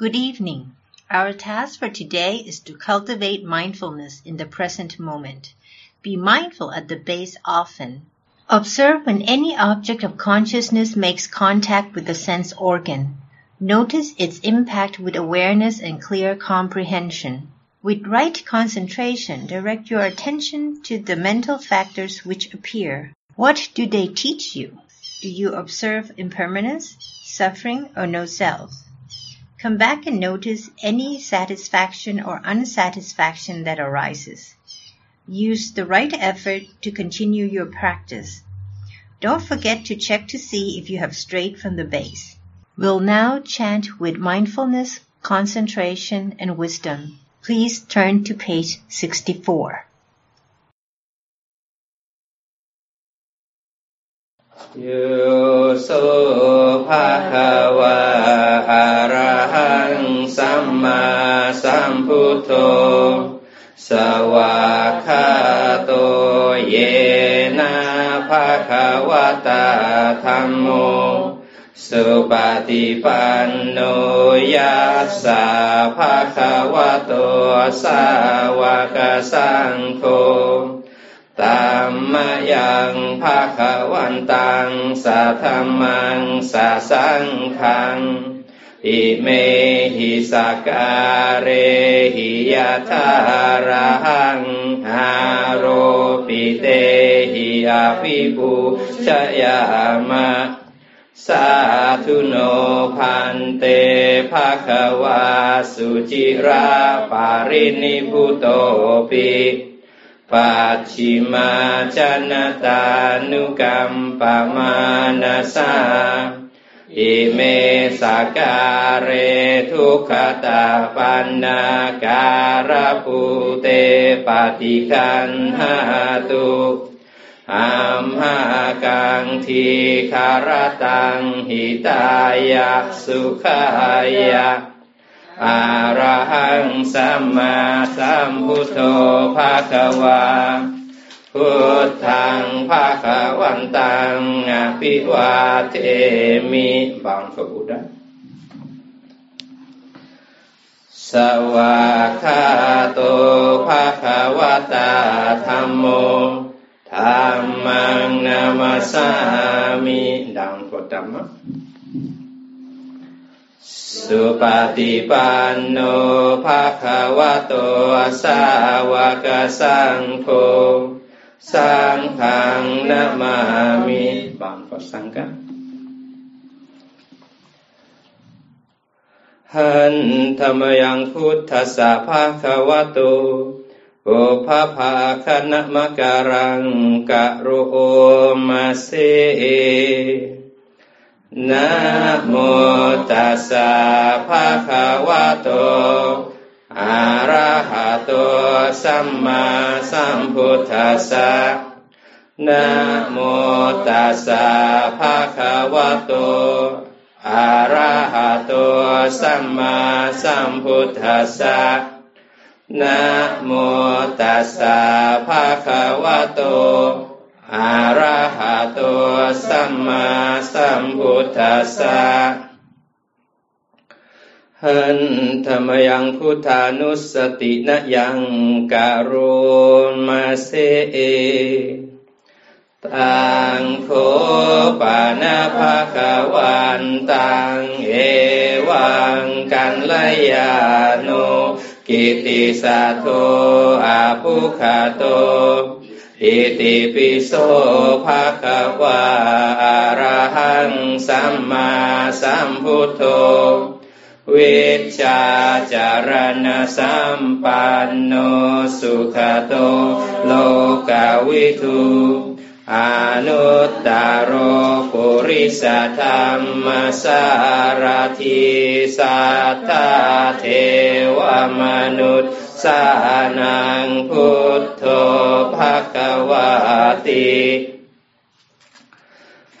Good evening. Our task for today is to cultivate mindfulness in the present moment. Be mindful at the base often. Observe when any object of consciousness makes contact with the sense organ. Notice its impact with awareness and clear comprehension. With right concentration, direct your attention to the mental factors which appear. What do they teach you? Do you observe impermanence, suffering, or no self? Come back and notice any satisfaction or unsatisfaction that arises. Use the right effort to continue your practice. Don't forget to check to see if you have strayed from the base. We'll now chant with mindfulness, concentration, and wisdom. Please turn to page 64. โยโสภะควะอะระหังสัมมาสัมพุทโธ สวากขาโตเยนะภะควะตาธัมโม สุปฏิปันโนยัสสะภะควะโตสาวกสังโฆ ตัมมยังภาควันตังสัทธมังสัสังขัง อิเมหิสการเรหิยะทาระหังฮาโรปิเตหิอาภิปุชยามะสาธุโนพันเตภาควาสุจิราปารินิพุโตปิ ปัจฉิมาชนตานุกรรมปมานาสาอิเมสการเรทุกขตาปันนาการภูเตปฏิคันหาตุอัมหากังทีคารตังหิตายะสุขายะ อาระหังสัมมาสัมพุทโธภาควาพุทธังภาควันตังอภิวาเทมิบังฟุดาสวากขาโตภาควตาธรรมโมธรรมังนามาสามิดังพุทธมะ สุปฏิปันโนภาควะโตสาวกสังโฆสังฆังนามามิบังกสังฆหันธรรมยังพุทธสาภาควะโตโอภาภาคณมการังกะโรมาเส นะโมตัสสะภะคะวะโต อะระหะโต สัมมาสัมพุทธัสสะนะโมตัสสะภะคะวะโต อะระหะโต สัมมาสัมพุทธัสสะนะโมตัสสะภะคะวะโต อะระหะโตสัมมาสัมพุทธัสสะหันธรรมยังพุทธานุสตินะยังการุมาเสตังโคปานาภาควันตังเอวังกันลยาโนกิติสัตโตอาภุคาโต อิติปิโสภะคะวะอะระหังสัมมาสัมพุทโธวิชาจารณสัมปันโนสุขโตโลกาวิทูอนุตตโรปุริสธรรมสารทิสัทธาเทวมนุษย์ สานังพุทโธภะคะวาติ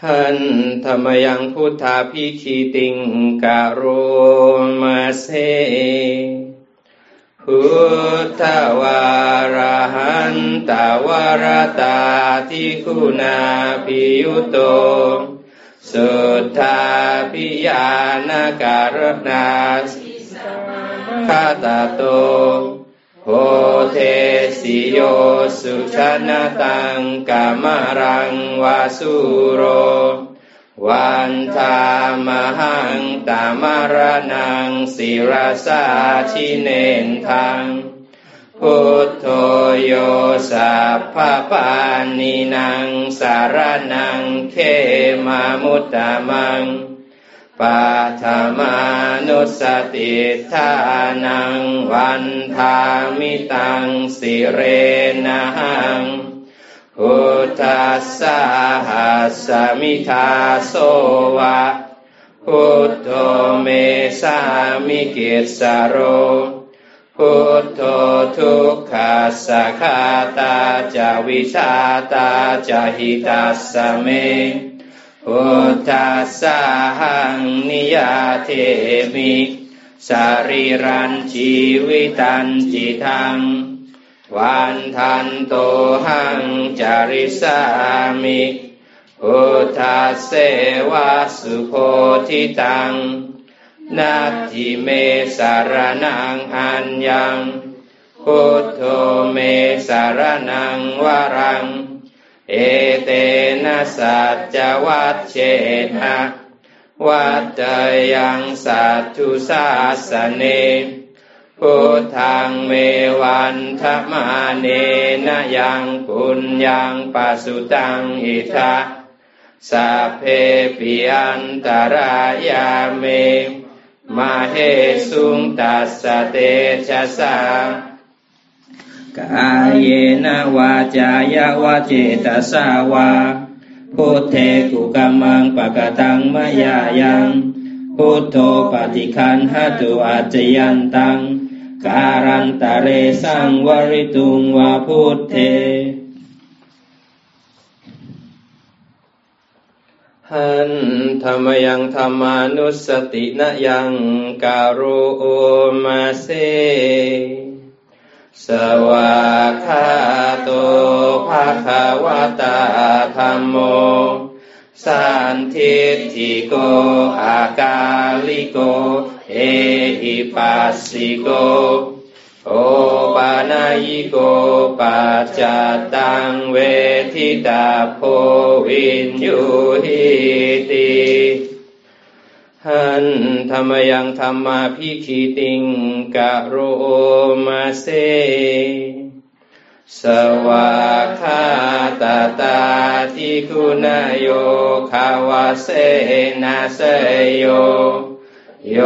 หันธรรมยังพุทธาพิคีติงกะโรมาเสพุทธวารหันตวรตาทิคุณาพิยุโต สุทธาพิยานการณาคตาโต โหเทสิโยสุชนะตังกามรังวาสุโร วันทามหังตามารนังศิรสาชิเนนทัง พุทโธโยสัพพปานินางสารนังเขมามุตตะมัง ปัทมานุสติทานังวันทามิตังสิเรนังพุทธัสสะหัสมิทาโสวะพุทโธเมสามิกิสสะโรพุทโธทุกขัสสะ ฆาตาจะ วิธาตาจะ หิตัสสะ เม พุทธัสสาหังนิยยาเทมิ สะรีรัญชีวิตัญจิทัง วันทันโตหังจาริสามิพุทธัสเสวะสุโคทิตังนัตถิเมสารนังอัญญังพุทโธเมสารนังวรัง เอเตนะสัจจวัตเชนะวัตยังสัตทุสาสเนพุทธังเมวันธมาเนนะยังปุญญังปัสุตังอิทะสัพเพปิอันตรายาเมมาเหสุงตัสสเตชะสา กายเยนวาจายาวาเจตสาวาพุทเทกุกัมมังปะกตังมยายังพุทโธปฏิคันหตุอาจยันตังการันตะเรสังวริตุงวาพุทเทหันธรรมยังธรรมานุสตินะยังการุมาเส สวาคาโตภาคาวตาธรรมโม สันทิติโกอากาลิโก เอหิปัสสิโก โอปานายิโกปัจจตังเวทิตาโพวินยูหิติหัน ธรรมยังธรรมาพิคีติงกะโรมาเซสวาคาตาตาทิคุณโยคาวาเสนาเสโย โย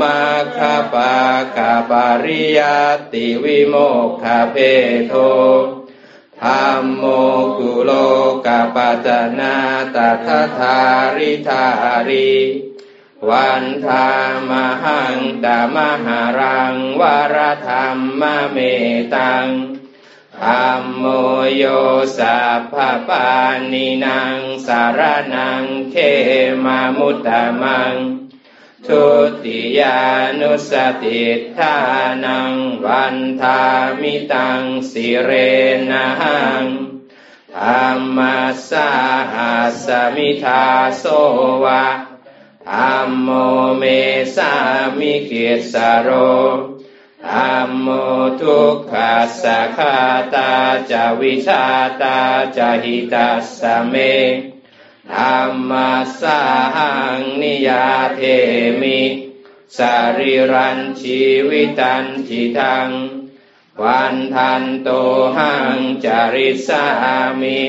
มาคาปาคาปาริยติวิโมกขเพโทธรรมโมกุโลกาปัจนาตถาธาริธารี วันธามหังตมหารังวรธรรมเมตังธรรมโมโยสัพพปานินางสารนังเขมามุตตะมัง ทุติยานุสติทานังวันทามิตังสิเรนังธรรมสาหัสมิทาโสวะ ธัมโมเมสามิกิสสะโรธัมโมทุกขัสสะ ฆาตาจะ วิธาตาจะ หิตัสสะ เมธัมมัสสาหังนิยยาเทมิ สะรีรัญชีวิตัญจิทัง วันทันโตหังจาริสามิ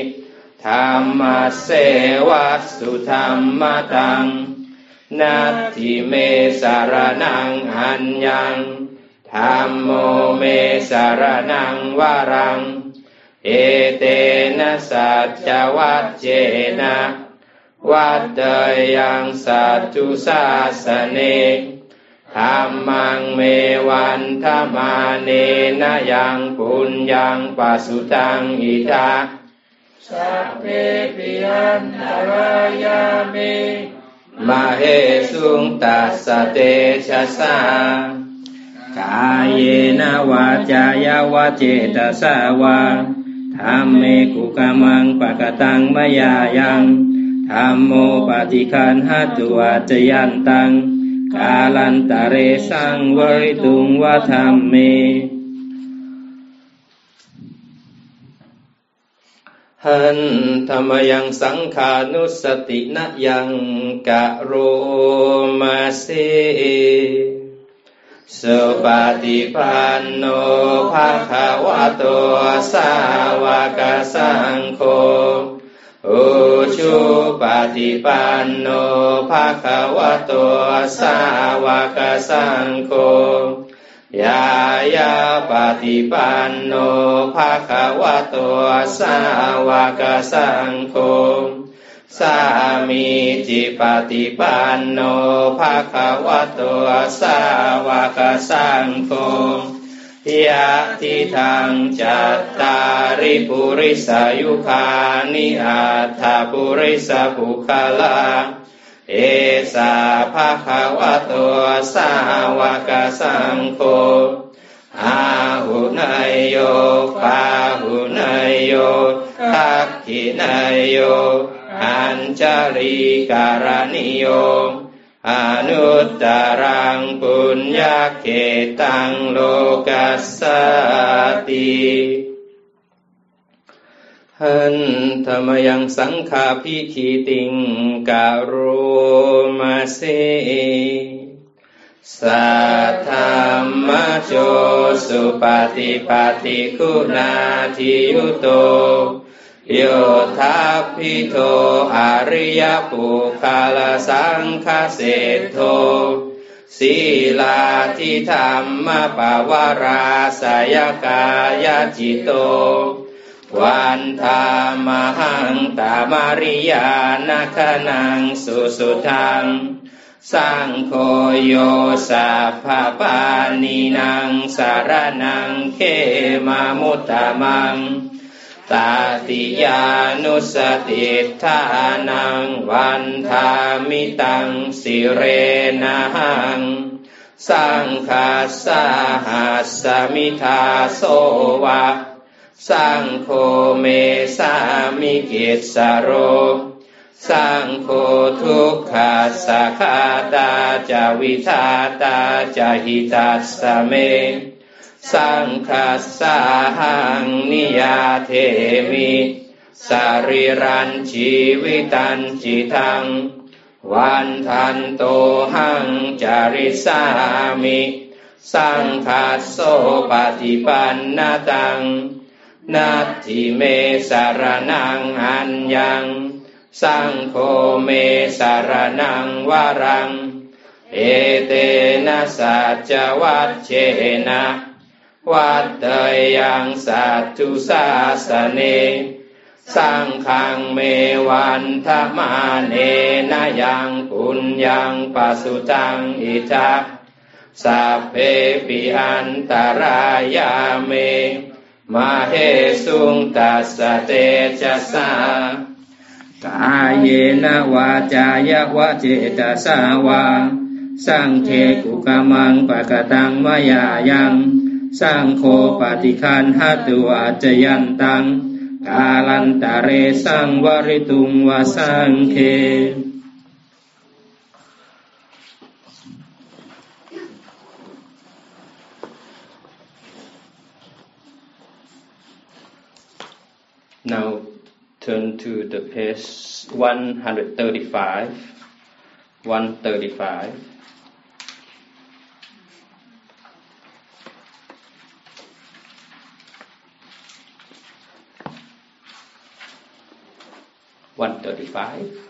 ธรรมเสวัสุธรรมตัง นัตถิเมสารนังอัญญังธรรมโมเมสารนังวารัง เอเตนะสัจจวัจเจนะวัดเดยังสัจจุสาสเนธรรมังเมวันธมาเนนยังปุญญังปัสุตังอิทาสัพเพปิยันตรายามิ มาเหสุงตัสเตชะสากายเยนวาจายาวาเจตสาวาธรรมเมกุกามังปะกตังมยายังธรรมโมปฏิคันหตุอาจยันตัง กาลันตะเรสังวริตุงวะธรรมเม หันธรรมยังสังขานุสตินะยังกะโรมาเสสุปฏิปันโนภาควะโตสาวกสังโฆอุชุปฏิปันโนภาควะโตสาวกสังโฆ ยายาปฏิปันโนภาควะโตสาวกสังโฆสามีจิปฏิปันโนภาควะโตสาวกสังโฆยะทิทางจัตตาริปุริสายุคานิอัตถปุริสภุคลา เอสาภาควะโตสาวกสังโฆอาหุนายโยปาหุนายโยทักขินายโยอัญจริการณิโยอนุตตรังปุญญาเกตังโลกัสสติ หันธรรมยังสังขาพิคีติงกาโรมาเสสัทธรรมโจสุปฏิปฏิคุณาทิยุโตโยทัพพิโทอริยปุคาลสังคเสโทศีลาทิธรรมปวาราสยกายจิตโต วันธามหังตามาริยานาคนังสุสุทังสังโฆโยสัพพปานีนังสารนังเขมามุตตมัง ตาติยานุสติทานังวันธามิตังสิเรนัง สังคาสาหัสมิทาโสวะ สังโฆเมสามิกิสโร สังโฆทุกขาสาคาตาจาวิทาตาจาหิตัสเม สังคัสสาหังนิยาเทมิสริรันชีวิตันจิตัง วันทันโตหังจาริสามิ สังคัสโสปฏิปันนาตัง นัตถิเมสารนังอันยัง สังโฆเมสารนังวารัง เอเตนะสัจวัตเชนะวัดเตยังสัตตุสาสเน สังขังเมวันธมาเนนยังปุญญังปัสุตังอิทักสัพเพปิอันตรายาเม มาเหสุงตัสเตจัสสากายเยนวาจายวะเจตสาวาสังเทกุกามังปะกตังมายายังสังโฆปฏิคันหตุอาจยันตังกาลันตะเรสังวริตุงวสังเค Now turn to the page 135. 135. One thirty-five.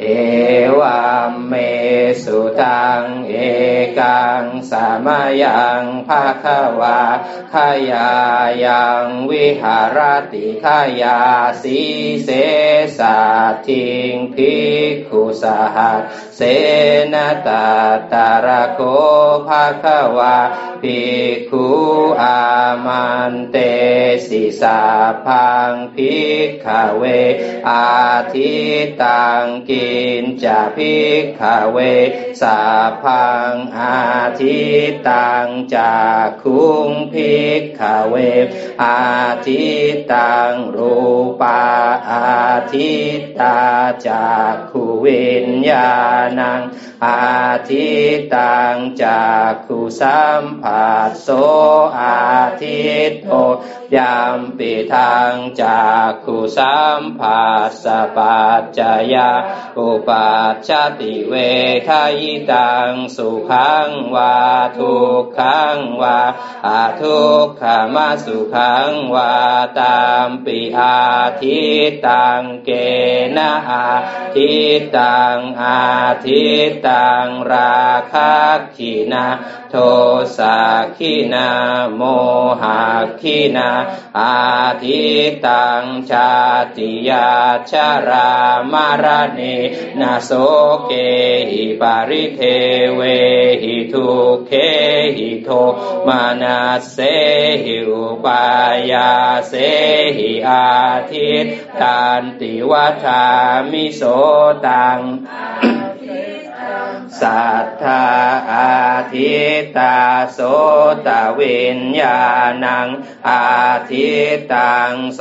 เอวามเมสุตังเอกกังสามายังภาควาขยายังวิหารติขยาสีเสสาทิงภิกขุสหัสเสนตาตาระโคภาควา ภิกขุอามันเตสิสาพังภิกขเว อาทิตังกินจะภิกขเว สาพังอาทิตังจากคุงภิกขเวอาทิตังรูปาอาทิตาจากขุวิญญาณังอาทิตังจากขุสัมผัสโสอาทิตโต ยามปิทางจากขุสัมผัสสะปัจจยาอุปัชชติเวทายตังสุขังวาทุกขังวาอาทุกขมาสุขังวาตามปิอาทิตังเกนะอาทิตังอาทิตังราคะขีนาโทสาขีนาโมหะขีนาอาทิตังชาติยาชารามารณีนาโสเกหิปาริเทเวหิทุเคหิโทมานาเสหิอุปายาเสหิอาทิตตันติวัฏามิโสตัง สัทธาอาทิตาโสตวิญญาณัง อาทิตังโส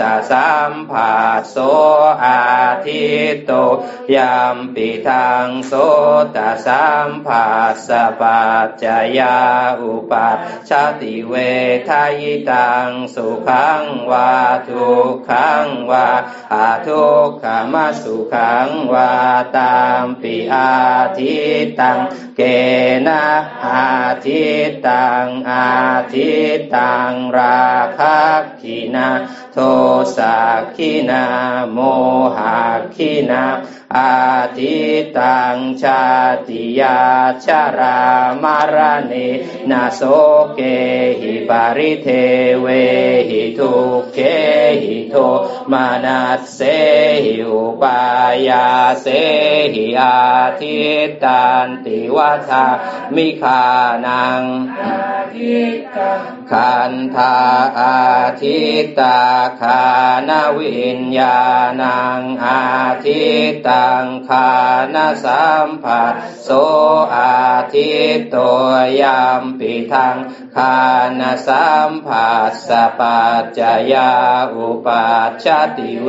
ตสัมผัสโสอาทิตโตยามปิทังโสตสัมผัสสะปัจจยาอุปัชชติเวทายตังสุขังวาทุกขังวาอาทุกขมาสุขังวาตามปิอาทิตังเกนะอาทิตังอาทิตังราคะขีนาโทสะขีนาโมหะขีนาอาทิตังชาติยาชารามารณีนาโสเกหิปะริเทเวหิทุกเขหิโทมะนัสเสหิอุปายาเสหิอาทิตตันติวะทามิ ฆานัง คันธาอาทิตตา ฆานะวิญญาณังอาทิตตัง ฆานสัมผัสโสอาทิตโตยามปิทังคานสัมผัสสปัจจยาอุปัชชติเว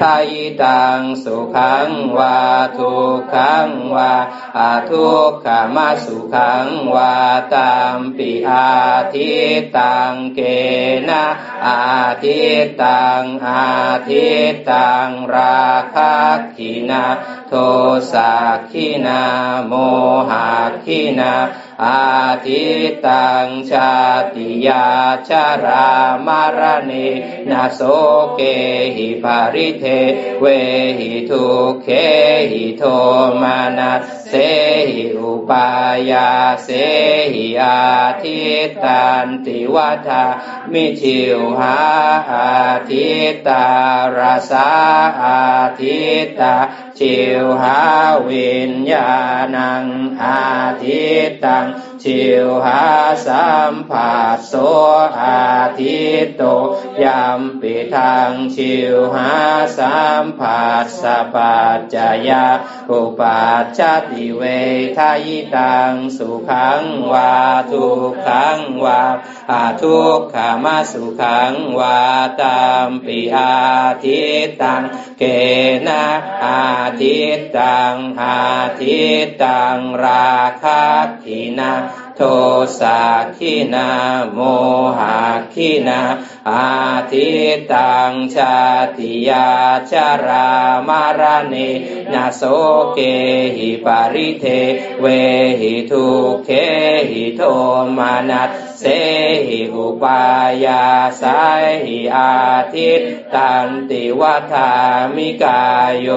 ทายตังสุขังวาทุกขังวาอาทุกขมาสุขังวาตามปิอาทิตังเกนะอาทิตังอาทิตังราคะขีนาโทสะขีนาโมหะขีนาอาทิตังชาติยาชารามารณีนาโสเกหิภาริเท เวหิทุเคหิโทมานัส เสหิอุปายาเสหิอาทิตันติวัฏามิชิวหาอาทิตารสาอาทิตาชิวหาวิญญาณังอาทิตัง ชิวหาสัมผัสโสอาทิตโตยามปิทางชิวหาสัมผัสสะปัจจยาอุปัชชติเวทายตังสุขังวาทุกขังวาอาทุกขามาสุขังวาตามปิอาทิตังเกนะอาทิตังอาทิตังราคะทินา โทสะขีนาโมหะขีนาอาทิตังชาติยาชารามารณีนาโสเกหิปะริเทเวหิทุกเขหิโทมะนัสเสหิอุปายาเสหิอาทิตตันติวะทามิกาโย ก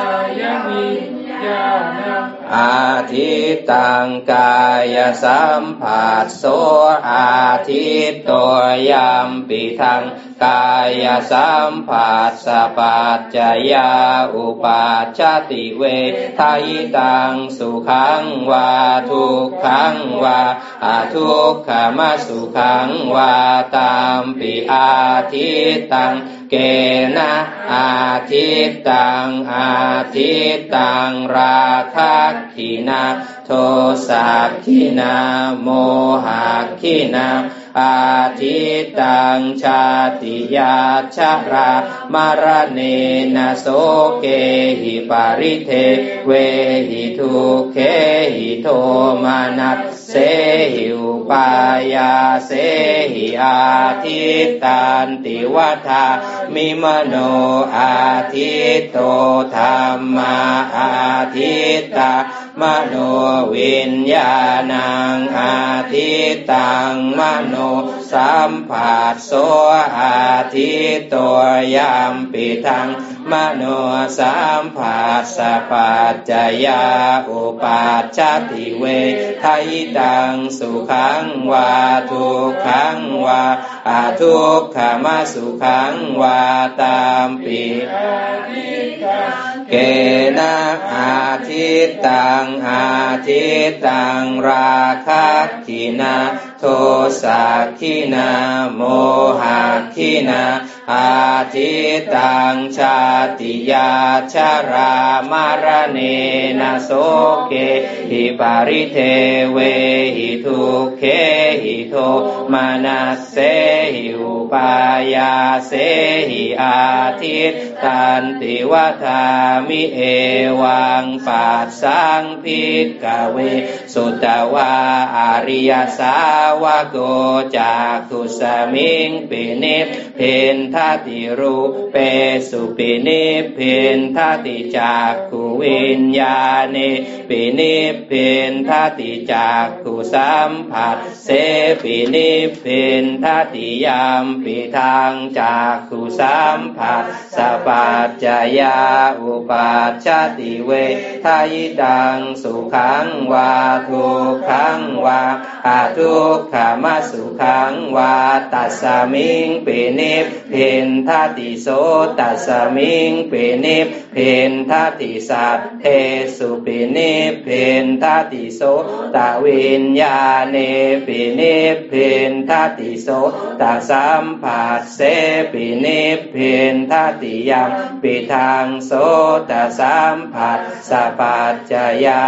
ายะวิญญาณัง อาทิตตังกายะสัมผัสโสอาทิตตัวยามปิทังกายสัมผัสสะปัจจยาอุปัชชติเวทายตังสุขังวาทุกขังวาอาทุกขมาสุขังวาตามปิอาทิตตัง เกนะอาทิตตังอาทิตตังราคะขีนาโทสักขีนาโมหะขีนาอาทิตังชาติยาชรามารเนนะโสเกหิปาริเทเวหิทุเคหิโทมานัสเสหิอุปายาเสหิอาทิตันติวัฏา มิมโนอาทิตโตธรรมาอาทิตตามโนวิญญาณังอาทิตังมโนสัมผัสโสอาทิตตัวยามปิทังมโนสัมผัสสะปัจจยาอุปัชชติเวทายตังสุขังวาทุกขังวา อาทุกขมาสุขังวาตามปิเกนะอาทิตตังอาทิตตังราคะกินา โทสักขินา โมหะขินา อาทิตังชาติยาชรามารเนนะโสเกหิปาริเทเวหิทุกเขหิโทมะนัสเสหิอุปายาเสหิอาทิต ตันติวะทามิเอวังปัสสัง ภิกขะเว สุตะวาอะริยะสาวะโกจักขุสมิงปินิพพินทะติรูเปสุปินิพพินทะติจักขุวิญญาเณปินิพพินทะติจักขุสัมผัสเสปินิพพินทะติยัมปิทังจักขุสัมผัสสะปัจจะยาอุปปัชชะติเวทะยิตังสุขังวาทุกขังวาอะทุกขะมะสุขังวาตัสมิงปิ นิพพินทะติโสตัสมิงปิ นิพพินทะติสัทเทสุปินิพพินทะติโสตะวิญญาเณปินิพพินทะติโสตะสัมผัสเสปินิพพินทะติยังปิทังโสตะสัมผัสสะปัจจะยา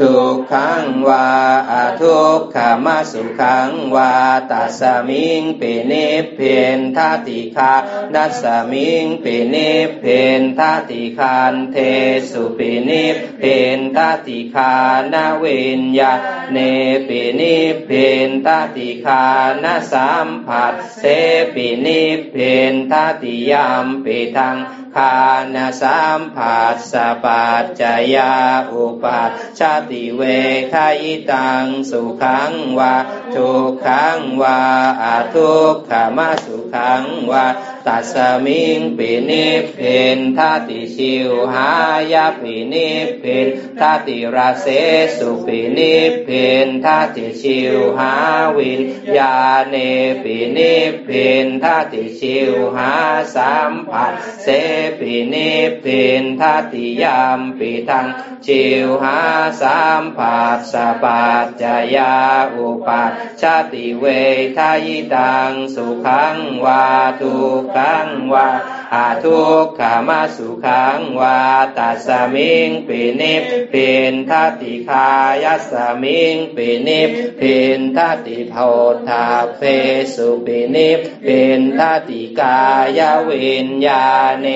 ทุกขังวาอทุกขามาสุขังวาตัสมิงปเนเพนทัติคานัสมิงปเนเพนทัติคานเทสุปเนเพนทัติคานาเวนยาเนปเนเพนทัติคานาสัมผัสเสปิเนเพนทัติยามเปทัง คานาสัมผัสสะปัจจยาอุปัชชาติเวคายตังสุขังวาทุกขังวาอทุกขมสุขังวา ตัสมิงปินิเพนทัติชิวหายาปินิเพนทัติราเสสุปินิเพนทัติชิวหาวินญาเนปินิเพนทัติชิวหาสัมผัสเสปินิเพนทัติยามปิทังชิวหาสัมผัสสปัจจยาอุปัชาติเวทายตังสุขังวาทุขังวาอาทุกขามาสุขังวาตัสมิงปินิปินทัติคายัสมิงปินิปินทัติโพธาเพสุปินิปินทัติกายวิญญาเน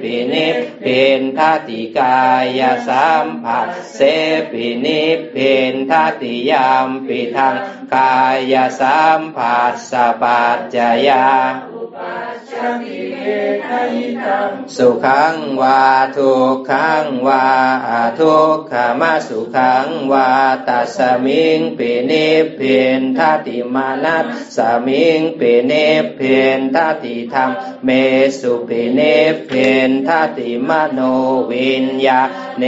ปินิปินทัติกายสัมผัสเสปินิปินทัติยามปิทังกายสัมผัสสปัจจยา สุขังวาทุกขังวาทุกขมาสุขังวาตัสมิงปินิพินทัติมานัสสมิงปินิพินทัติธรรมเมสุปินิพินทัติมโนวิญญาเน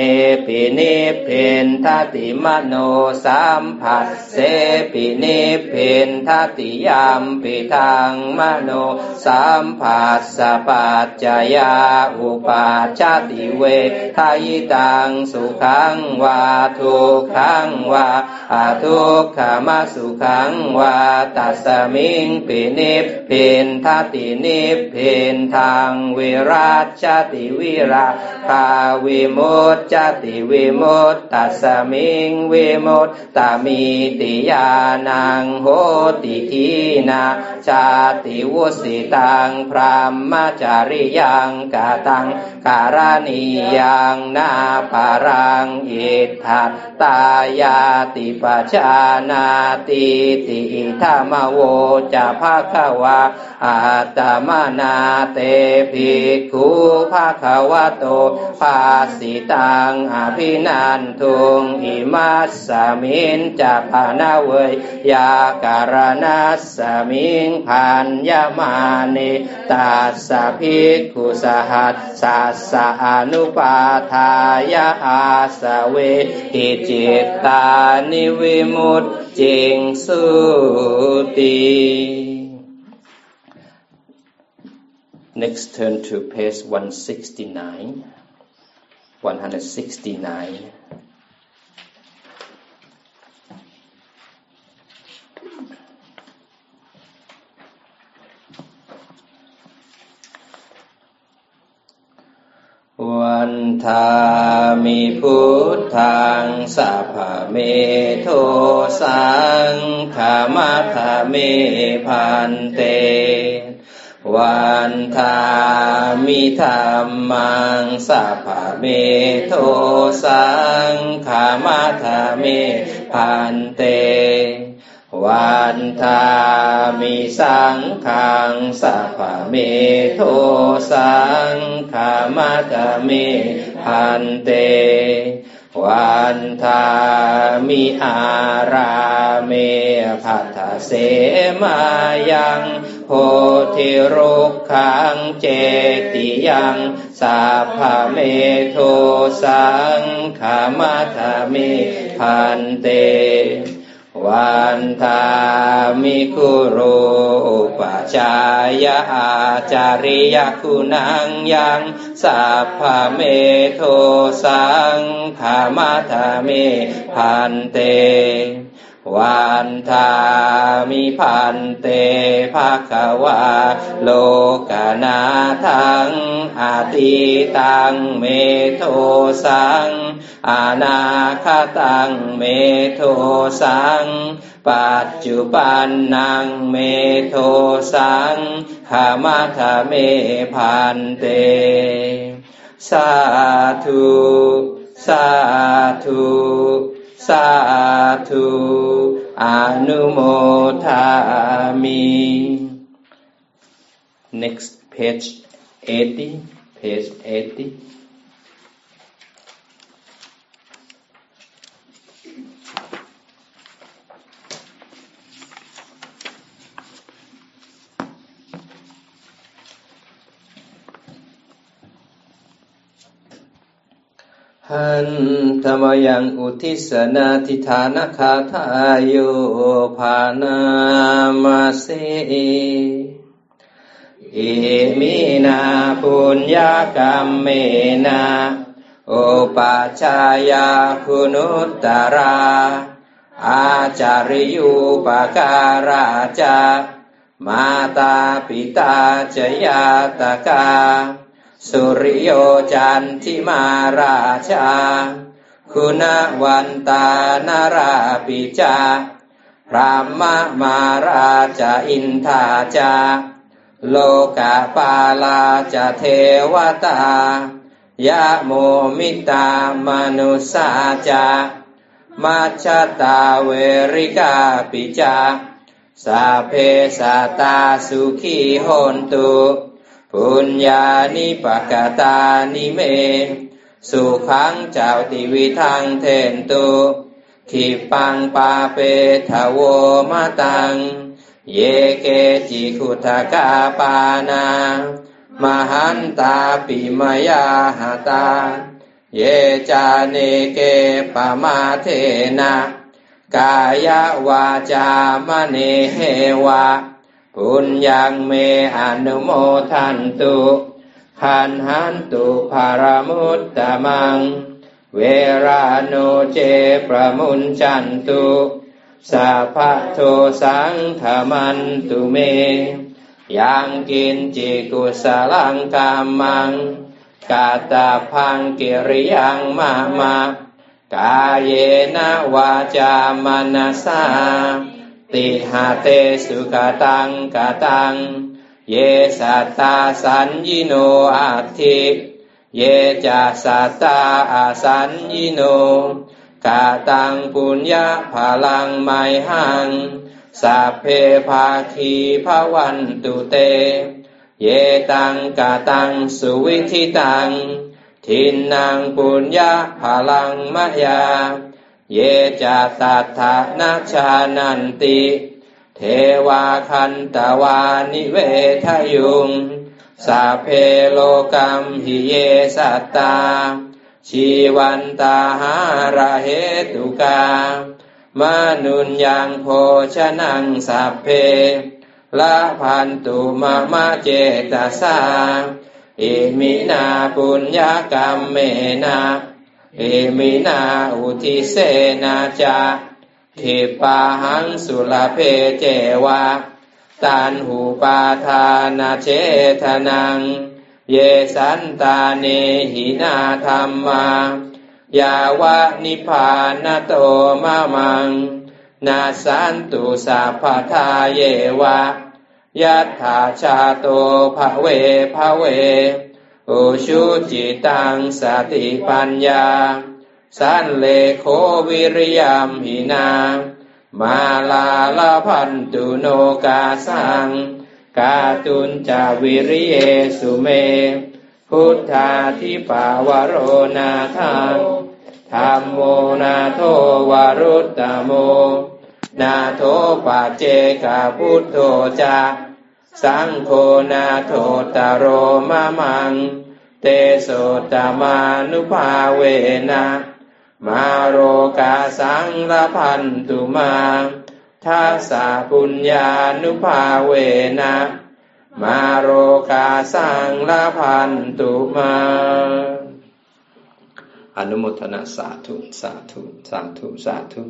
ปินิพินทัติมโนสัมผัสเสปินิพินทัติยามปิทางมโนสัมผัสสปัจจยาอุปาชาติเวทายตังสุขังวาทุกขังวาอาทุกขมาสุขังวาตัสมิงปินิพินทัตินิพินทางวิราชติวิราคาวิมุตจติวิมุตตัสมิงวิมุตตามีติยานังโหติทีนาชาติวุสิตตังพรหมจาริยังกาตังการณียังนาปารังอิทธัตายาติปชานาติติธรรมโวจะภาควาอาตมานาเตภิกขุภาควะโตภาสิตังอภินันทุงอิมัสสมินจะพานาเวยยาการนัสสมิงพันยมานิตาสภิกขุสหัสสัสสะอนุปาทายาอาสเวหิจิตตานิวิมุตจิงสุติ Next turn to page 169 169 วันทามิพุทธังสัพเมโทสังขามาธาเมพันเต วันทามิธรรมังสัพเมโทสังขามาธาเมพันเตวันทามิสังขังสัพเมโทสัง ขามาตเมพันเต วันทามิอาราเมพัทเสมายังโพธิรุกขังเจติยังสัพพเมโทสังขามาตเมพันเต วันทามิคุโรปัจายาอาจาริยคุณังยังสัพพเมโทสังขามาธาเมพันเต วันทามิพันเตภาควาโลกนาทังอาติตังเมโทสังอานาคตังเมโทสังปัจจุบันนังเมโทสังขามาธเมพันเต สาธุ สาธุ สาธุอนุโมทามิ next page 80 page 80 หันธรรมยังอุทิศนาทิฐานคาทายโยภานามาเสอิมินาปุญญากรรมเมนาโอปัชายาคุณุตตรา อาจาริยุปการาจามาตาปิตาจยาตกา สุริโยจันทิมาราชา คุณวันตานาราปิจาพรามมาราชาอินทาจา โลกาปาลาจาเทวตายะโมมิตามนุสาจามัชตาเวริกาปิจาสาเพสตาสุขีโหนตุ ปุญญานิปกตานิเม สุขังเจ้าติวิทังเทนตุขิปังปาเปทโวมาตัง เยเกจิคุทกาปานา มหันตาปิมยาหาตา เยจาเนเกปมาเทนะ กายวาจามเนเหวะ ปุญญังเมอนุโมทันตุขันหันตุภารมุตตมัง เวราโนเจประมุนจันตุสัพพโทสังธมันตุเม ยังกินจิกุสลังกามัง กาตาพังกิริยังมามากายเยนะวาจามนัสสา ติหาเตสุกตังกตัง เยสัตตาสัญญิโนอัตถิ เยจะสัตตาอาสัญญิโนกาตังปุญญาภาลังไมหังสัพเพภาคีภาวันตุเต เยตังกาตังสุวิธิตัง ทินนางปุญญาภาลังมะยา เยจะตัทธานาชานันติ เทวาคันตวานิเวทยุงสาเพโลกัมหิเยสัตตา ชีวันตาหาระเหตุกามนุนยังโภชนังสัพเพละพันตุมะมะเจตสาอิมินาปุญญากรรมเมนา อมินาอุทิเสนาจาทิปาหังสุลเพเจวะตันหูปาทานาเจทนัง เยสันตาเนหินาธรรมายาวะนิพานโตมามัง นาสันตุสัพพทาเยวะยัตถาชาโตภเวภเว อุชุจิตังสติปัญญา สันเลโควิริยมหินา มาลาลาพันตุโนกาสัง กาตุนจาวิริเยสุเม พุทธาทิปาวโรนาทังธรรมโมนาโทวารุตตโม นาโทปัจเจกาพุทโธจาสังโฆนาโทตโรมามัง เตโสตมานุภาเวนะมาโรกาสังละพันตุมาทัสสะปุญญานุภาเวนะมาโรกาสังละพันตุมา อนุโมทนาสาธุสาธุสาธุสาธุ